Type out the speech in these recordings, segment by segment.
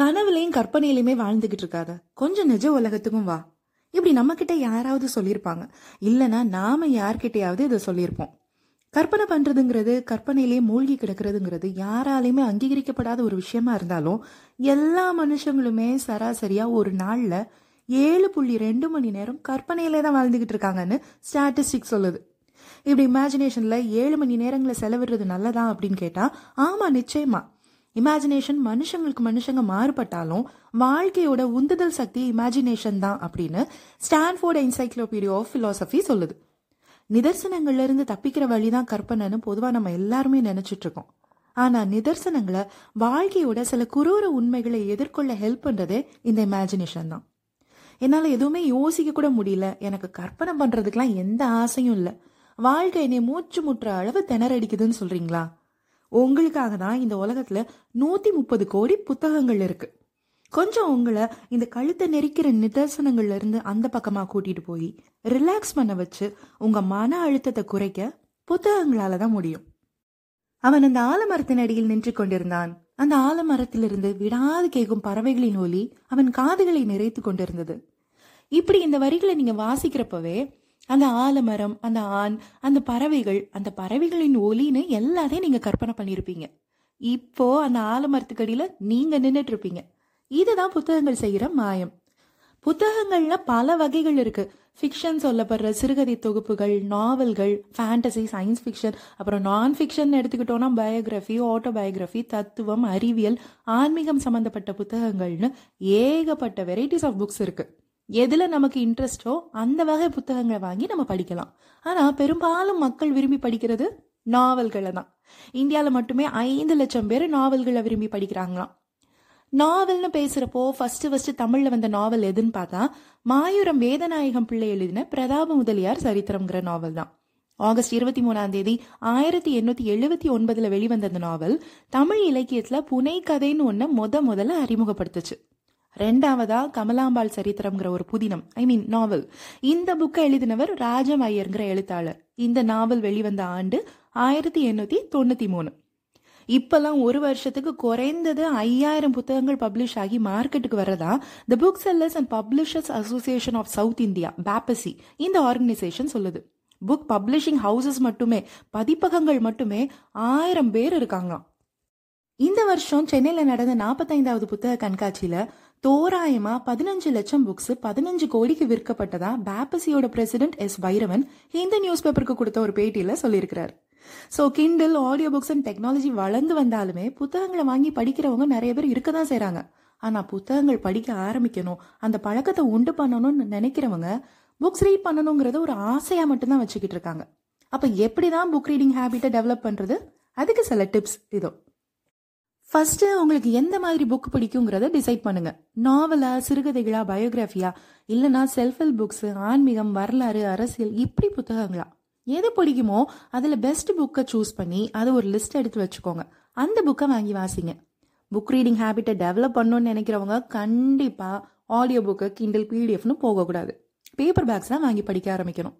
கனவுலையும் கற்பனையிலையுமே வாழ்ந்துகிட்டு இருக்காத. கொஞ்சம் நிஜ உலகத்துக்கும் வா. இப்படி நம்ம கிட்ட யாராவது சொல்லியிருப்பாங்க. இல்லைன்னா நாம யார்கிட்டயாவது இதை சொல்லியிருப்போம். கற்பனை பண்றதுங்கிறது கற்பனையிலேயே மூழ்கி கிடக்கிறதுங்கிறது யாராலையுமே அங்கீகரிக்கப்படாத ஒரு விஷயமா இருந்தாலும் எல்லா மனுஷங்களுமே சராசரியா ஒரு நாள்ல ஏழு புள்ளி ரெண்டு மணி நேரம் கற்பனையிலே தான் வாழ்ந்துகிட்டு இருக்காங்கன்னு ஸ்டாட்டிஸ்டிக் சொல்லுது. இப்படி இமேஜினேஷன்ல ஏழு மணி நேரங்களை செலவிடுறது நல்லதா அப்படின்னு கேட்டா ஆமா நிச்சயமா. இமேஜினேஷன் மனுஷங்களுக்கு மனுஷங்க மாறுபட்டாலும் வாழ்க்கையோட உந்துதல் சக்தி இமேஜினேஷன் தான் அப்படின்னு ஸ்டான்ஃபோர்ட் என்சைக்ளோபீடியா ஆஃப் பிலாசபி சொல்லுது. நிதர்சனங்கள்ல இருந்து தப்பிக்கிற வழிதான் கற்பனைன்னு பொதுவா நம்ம எல்லாருமே நினைச்சிட்டு இருக்கோம். ஆனா நிதர்சனங்களை வாழ்க்கையோட சில குரூர உண்மைகளை எதிர்கொள்ள ஹெல்ப் பண்றதே இந்த இமேஜினேஷன் தான். என்னால எதுவுமே யோசிக்க கூட முடியல. எனக்கு கற்பனை பண்றதுக்கெல்லாம் எந்த ஆசையும் இல்லை. வாழ்க்கை என்னை மூச்சு முற்ற அளவு திணறடிக்குதுன்னு சொல்றீங்களா? உங்களுக்காக தான் இந்த உலகத்துல நூத்தி முப்பது கோடி புத்தகங்கள் இருக்கு. கொஞ்சம் உங்களை இந்த கழுத்தை நெரிக்கிற நிதர்சனங்கள்ல இருந்து அந்த பக்கமா கூட்டிட்டு போய் ரிலாக்ஸ் பண்ண வச்சு உங்க மன அழுத்தத்தை குறைக்க புத்தகங்களால தான் முடியும். அவன் அந்த ஆலமரத்தின் அடியில் நின்று கொண்டிருந்தான். அந்த ஆலமரத்திலிருந்து விடாது கேட்கும் பறவைகளின் ஒலி அவன் காதுகளை நிறைத்து கொண்டிருந்தது. இப்படி இந்த வரிகளை நீங்க வாசிக்கிறப்பவே அந்த ஆலமரம் அந்த ஆண் அந்த பறவைகள் அந்த பறவைகளின் ஒலின்னு எல்லாத்தையும் நீங்க கற்பனை பண்ணியிருப்பீங்க இப்போ அந்த ஆலமரத்துக்கு அடியில் நீங்க நின்றுட்டு இருப்பீங்க இதுதான் புத்தகங்கள் செய்கிற மாயம். புத்தகங்கள்ல பல வகைகள் இருக்கு. ஃபிக்ஷன் சொல்லப்படுற சிறுகதை தொகுப்புகள் நாவல்கள் ஃபேண்டசி சயின்ஸ் ஃபிக்ஷன் அப்புறம் நான் ஃபிக்ஷன் எடுத்துக்கிட்டோம்னா பயோகிராஃபி ஆட்டோபயோகிராஃபி தத்துவம் அறிவியல் ஆன்மீகம் சம்பந்தப்பட்ட புத்தகங்கள்னு ஏகப்பட்ட வெரைட்டிஸ் ஆஃப் புக்ஸ் இருக்குது எதில் நமக்கு இன்ட்ரெஸ்டோ அந்த வகை புத்தகங்களை வாங்கி நம்ம படிக்கலாம். ஆனால் பெரும்பாலும் மக்கள் விரும்பி படிக்கிறது நாவல்களை தான். இந்தியாவில் மட்டுமே ஐந்து லட்சம் பேர் நாவல்களை விரும்பி படிக்கிறாங்களாம். நாவல்னு பேசுகிறப்போ ஃபஸ்ட்டு ஃபஸ்ட்டு தமிழில் வந்த நாவல் எதுன்னு பார்த்தா மாயூரம் வேதநாயகம் பிள்ளை எழுதின பிரதாப முதலியார் சரித்திரம்ங்கிற நாவல் தான். ஆகஸ்ட் இருபத்தி மூணாம் தேதி ஆயிரத்தி எண்ணூற்றி எழுபத்தி ஒன்பதில் வெளிவந்த அந்த நாவல் தமிழ் இலக்கியத்தில் புனை கதைன்னு ஒன்று முத முதல்ல அறிமுகப்படுத்துச்சு. ரெண்டாவதா கமலாம்பாள் சரித்திரம்ங்கிற ஒரு புதினம் ஐ மீன் நாவல் இந்த புக்கை எழுதினவர் ராஜம் ஐயர்ங்கிற எழுத்தாளர். இந்த நாவல் வெளிவந்த ஆண்டு ஆயிரத்தி எண்ணூத்தி தொண்ணூத்தி மூணு. இப்பெல்லாம் ஒரு வருஷத்துக்கு குறைந்தது ஐயாயிரம் புத்தகங்கள் பப்ளிஷ் ஆகி மார்க்கெட்டுக்கு வரதா the book sellers and publishers association of South India பேப்பசி இந்த ஆர்கனைசேஷன் சொல்லுது. புக் பப்ளிஷிங் ஹவுசஸ் மட்டுமே பதிப்பகங்கள் மட்டுமே ஆயிரம் பேர் இருக்காங்களாம். இந்த வருஷம் சென்னையில் நடந்த நாற்பத்தைந்தாவது புத்தக கண்காட்சியில் தோராயமா பதினஞ்சு லட்சம் புக்ஸ் பதினஞ்சு கோடிக்கு விற்கப்பட்டதா பேப்பசியோட பிரசிடென்ட் எஸ் பைரவன் இந்த நியூஸ் பேப்பருக்கு கொடுத்த ஒரு பேட்டியில சொல்லியிருக்கிறார். So Kindle audio books and technology வளர்ந்து வந்தாலுமே புத்தகங்களை வாங்கி படிக்கிறவங்க நிறைய பேர் இருக்க தான் செய்கிறாங்க ஆனா புத்தகங்கள் படிக்க ஆரம்பிக்கணும் அந்த பழக்கத்தை உண்டு பண்ணணும்னு நினைக்கிறவங்க புக்ஸ் ரீட் பண்ணணுங்கிறத ஒரு ஆசையா மட்டும்தான் வச்சுக்கிட்டு இருக்காங்க. அப்ப எப்படிதான் புக் ரீடிங் ஹேபிட்டை டெவலப் பண்றது? அதுக்கு சில டிப்ஸ் இதோ. ஃபர்ஸ்ட் உங்களுக்கு எந்த மாதிரி புக் பிடிக்குங்கிறத டிசைட் பண்ணுங்க. நாவலா சிறுகதைகளா பயோகிராஃபியா இல்லைனா செல்ஃப் ஹெல்ப் புக்ஸ் ஆன்மீகம் வரலாறு அரசியல் இப்படி புத்தகங்களா? எது பிடிக்குமோ அதுல பெஸ்ட் புக்கை சூஸ் பண்ணி அதை ஒரு லிஸ்ட் எடுத்து வச்சுக்கோங்க. அந்த புக்கை வாங்கி வாசிங்க. புக் ரீடிங் ஹேபிட்டை டெவலப் பண்ணணும்னு நினைக்கிறவங்க கண்டிப்பா ஆடியோ புக்கு கிண்டல் பிடிஎஃப்னு போகக்கூடாது. பேப்பர் பேக்ஸ் தான் வாங்கி படிக்க ஆரம்பிக்கணும்.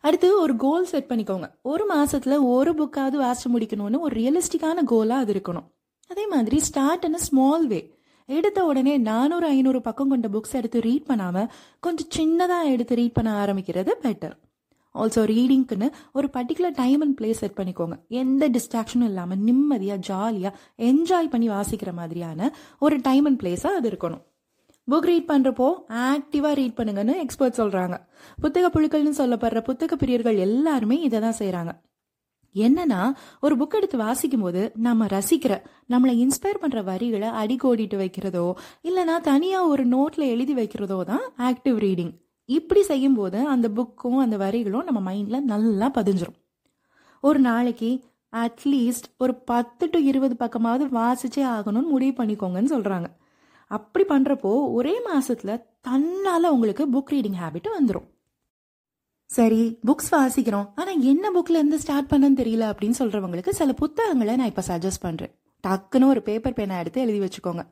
அடுத்து ஒரு கோல் செட் பண்ணிக்கோங்க. ஒரு மாசத்துல ஒரு புக்காவது வாசிச்சு முடிக்கணும்னு ஒரு ரியலிஸ்டிக்கான கோலா அது இருக்கணும். அதே மாதிரி ஸ்டார்ட் அண்ட் ஸ்மால் வே எடுத்த உடனே நானூறு ஐநூறு பக்கம் கொண்ட புக்ஸ் எடுத்து ரீட் பண்ணாமல் கொஞ்சம் சின்னதாக எடுத்து ரீட் பண்ண ஆரம்பிக்கிறது பெட்டர் ஆல்சோ ரீடிங்க்குன்னு ஒரு particular time and place set பண்ணிக்கோங்க. எந்த டிஸ்ட்ராக்ஷனும் இல்லாமல் நிம்மதியாக ஜாலியாக என்ஜாய் பண்ணி வாசிக்கிற மாதிரியான ஒரு டைம் அண்ட் பிளேஸாக அது இருக்கணும். புக் ரீட் பண்ணுறப்போ ஆக்டிவாக ரீட் பண்ணுங்கன்னு எக்ஸ்பர்ட் சொல்கிறாங்க புத்தக புழுக்கள்னு சொல்லப்படுற புத்தக பிரியர்கள் எல்லாருமே இதை தான் செய்கிறாங்க என்னன்னா ஒரு புக் எடுத்து வாசிக்கும் போது நம்ம ரசிக்கிற நம்மளை இன்ஸ்பயர் பண்ற வரிகளை அடிக்கோடிட்டு வைக்கிறதோ இல்லைன்னா தனியா ஒரு நோட்ல எழுதி வைக்கிறதோ தான் ஆக்டிவ் ரீடிங் இப்படி செய்யும் போது அந்த புக்கும் அந்த வரிகளும் நம்ம மைண்ட்ல நல்லா பதிஞ்சிரும். ஒரு நாளைக்கு அட்லீஸ்ட் ஒரு பத்து டு இருபது பக்கமாவது வாசிச்சே ஆகணும்னு முடிவு பண்ணிக்கோங்கன்னு சொல்றாங்க. அப்படி பண்றப்போ ஒரே மாசத்துல தன்னால உங்களுக்கு புக் ரீடிங் ஹேபிட் வந்துடும் சரி புக்ஸ் வாசிக்கிறோம். ஆனா என்ன புக்ல இருந்து ஸ்டார்ட் பண்ணன்னு தெரியல அப்படின்னு சொல்றவங்களுக்கு சில புத்தகங்களை நான் இப்ப சஜஸ்ட் பண்றேன். டக்குன்னு ஒரு பேப்பர் பேனா எடுத்து எழுதி வச்சுக்கோங்க.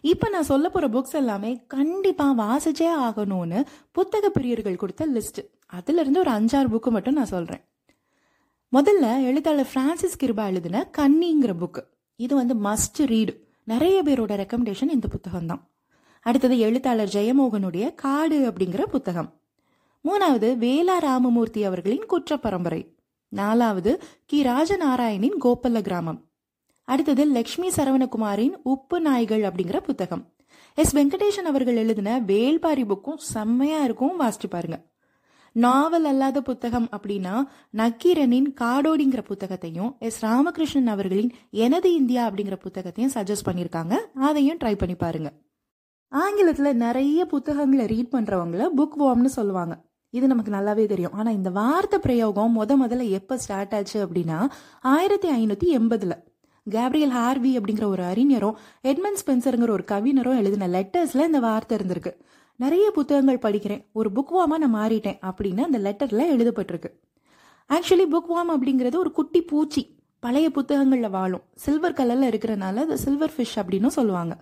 இப்ப நான் சொல்ல போற புக்ஸ் எல்லாமே கண்டிப்பா வாசிச்சே ஆகணும்னு புத்தக பிரியர்கள் கொடுத்த லிஸ்ட் அதுல இருந்து ஒரு அஞ்சாறு புக்கு மட்டும் நான் சொல்றேன். முதல்ல எழுத்தாளர் பிரான்சிஸ் கிருபா எழுதின கன்னிங்கிற புக்கு இது வந்து மஸ்ட் ரீடு நிறைய பேரோட ரெக்கமெண்டேஷன் இந்த புத்தகம் தான் அடுத்தது எழுத்தாளர் ஜெயமோகனுடைய காடு அப்படிங்கிற புத்தகம். மூணாவது வேலா ராமமூர்த்தி அவர்களின் குற்ற பரம்பரை நாலாவது கி. ராஜநாராயணின் கோப்பல்ல கிராமம். அடுத்தது லக்ஷ்மி சரவணகுமாரின் உப்பு நாய்கள் அப்படிங்கிற புத்தகம். எஸ். வெங்கடேஷன் அவர்கள் எழுதின வேல்பாரி புக்கும் செம்மையா இருக்கும் வாசிச்சு பாருங்க. நாவல் அல்லாத புத்தகம் அப்படின்னா நக்கீரனின் காடோடிங்கிற புத்தகத்தையும் எஸ். ராமகிருஷ்ணன் அவர்களின் எனது இந்தியா அப்படிங்கிற புத்தகத்தையும் சஜஸ்ட் பண்ணியிருக்காங்க. அதையும் ட்ரை பண்ணி பாருங்க. ஆங்கிலத்துல நிறைய புத்தகங்களை ரீட் பண்ணுறவங்கள புக் வார்ம்னு சொல்லுவாங்க. இது நமக்கு நல்லாவே தெரியும். ஆனால் இந்த வார்த்தை பிரயோகம் முத முதல்ல எப்போ ஸ்டார்ட் ஆச்சு அப்படின்னா ஆயிரத்தி ஐநூற்றி எண்பதில். கேப்ரியல் ஹார்வி அப்படிங்கிற ஒரு அறிஞரும் எட்மண்ட் ஸ்பென்சருங்கிற ஒரு கவிஞரும் எழுதின லெட்டர்ஸில் இந்த வார்த்தை இருந்திருக்கு. நிறைய புத்தகங்கள் படிக்கிறேன். ஒரு புக்வாமா நான் மாறிட்டேன் அப்படின்னு அந்த லெட்டரில் எழுதப்பட்டிருக்கு. ஆக்சுவலி புக்வாம் அப்படிங்கிறது ஒரு குட்டி பூச்சி. பழைய புத்தகங்களில் வாழும். சில்வர் கலரில் இருக்கிறனால அது சில்வர் ஃபிஷ் அப்படின்னு சொல்லுவாங்க.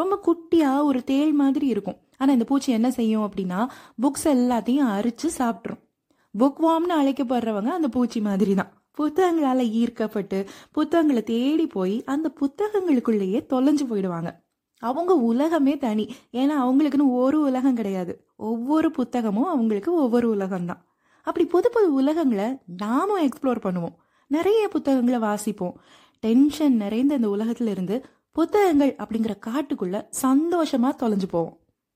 ரொம்ப குட்டியாக ஒரு தேள் மாதிரி இருக்கும். ஆனால் இந்த பூச்சி என்ன செய்யும் அப்படின்னா புக்ஸ் எல்லாத்தையும் அரிச்சு சாப்பிட்ரும் புக் வாம்னு அழைக்கப்படுறவங்க அந்த பூச்சி மாதிரி தான் புத்தகங்களால் ஈர்க்கப்பட்டு புத்தகங்களை தேடி போய் அந்த புத்தகங்களுக்குள்ளேயே தொலைஞ்சு போயிடுவாங்க. அவங்க உலகமே தனி. ஏன்னா அவங்களுக்குன்னு ஒரு உலகம் கிடையாது. ஒவ்வொரு புத்தகமும் அவங்களுக்கு ஒவ்வொரு உலகம் தான் அப்படி புது புது உலகங்களை நாமும் எக்ஸ்ப்ளோர் பண்ணுவோம். நிறைய புத்தகங்களை வாசிப்போம். டென்ஷன் நிறைந்த இந்த உலகத்திலிருந்து புத்தகங்கள் அப்படிங்கிற காட்டுக்குள்ள சந்தோஷமா தொலைஞ்சு போவோம்.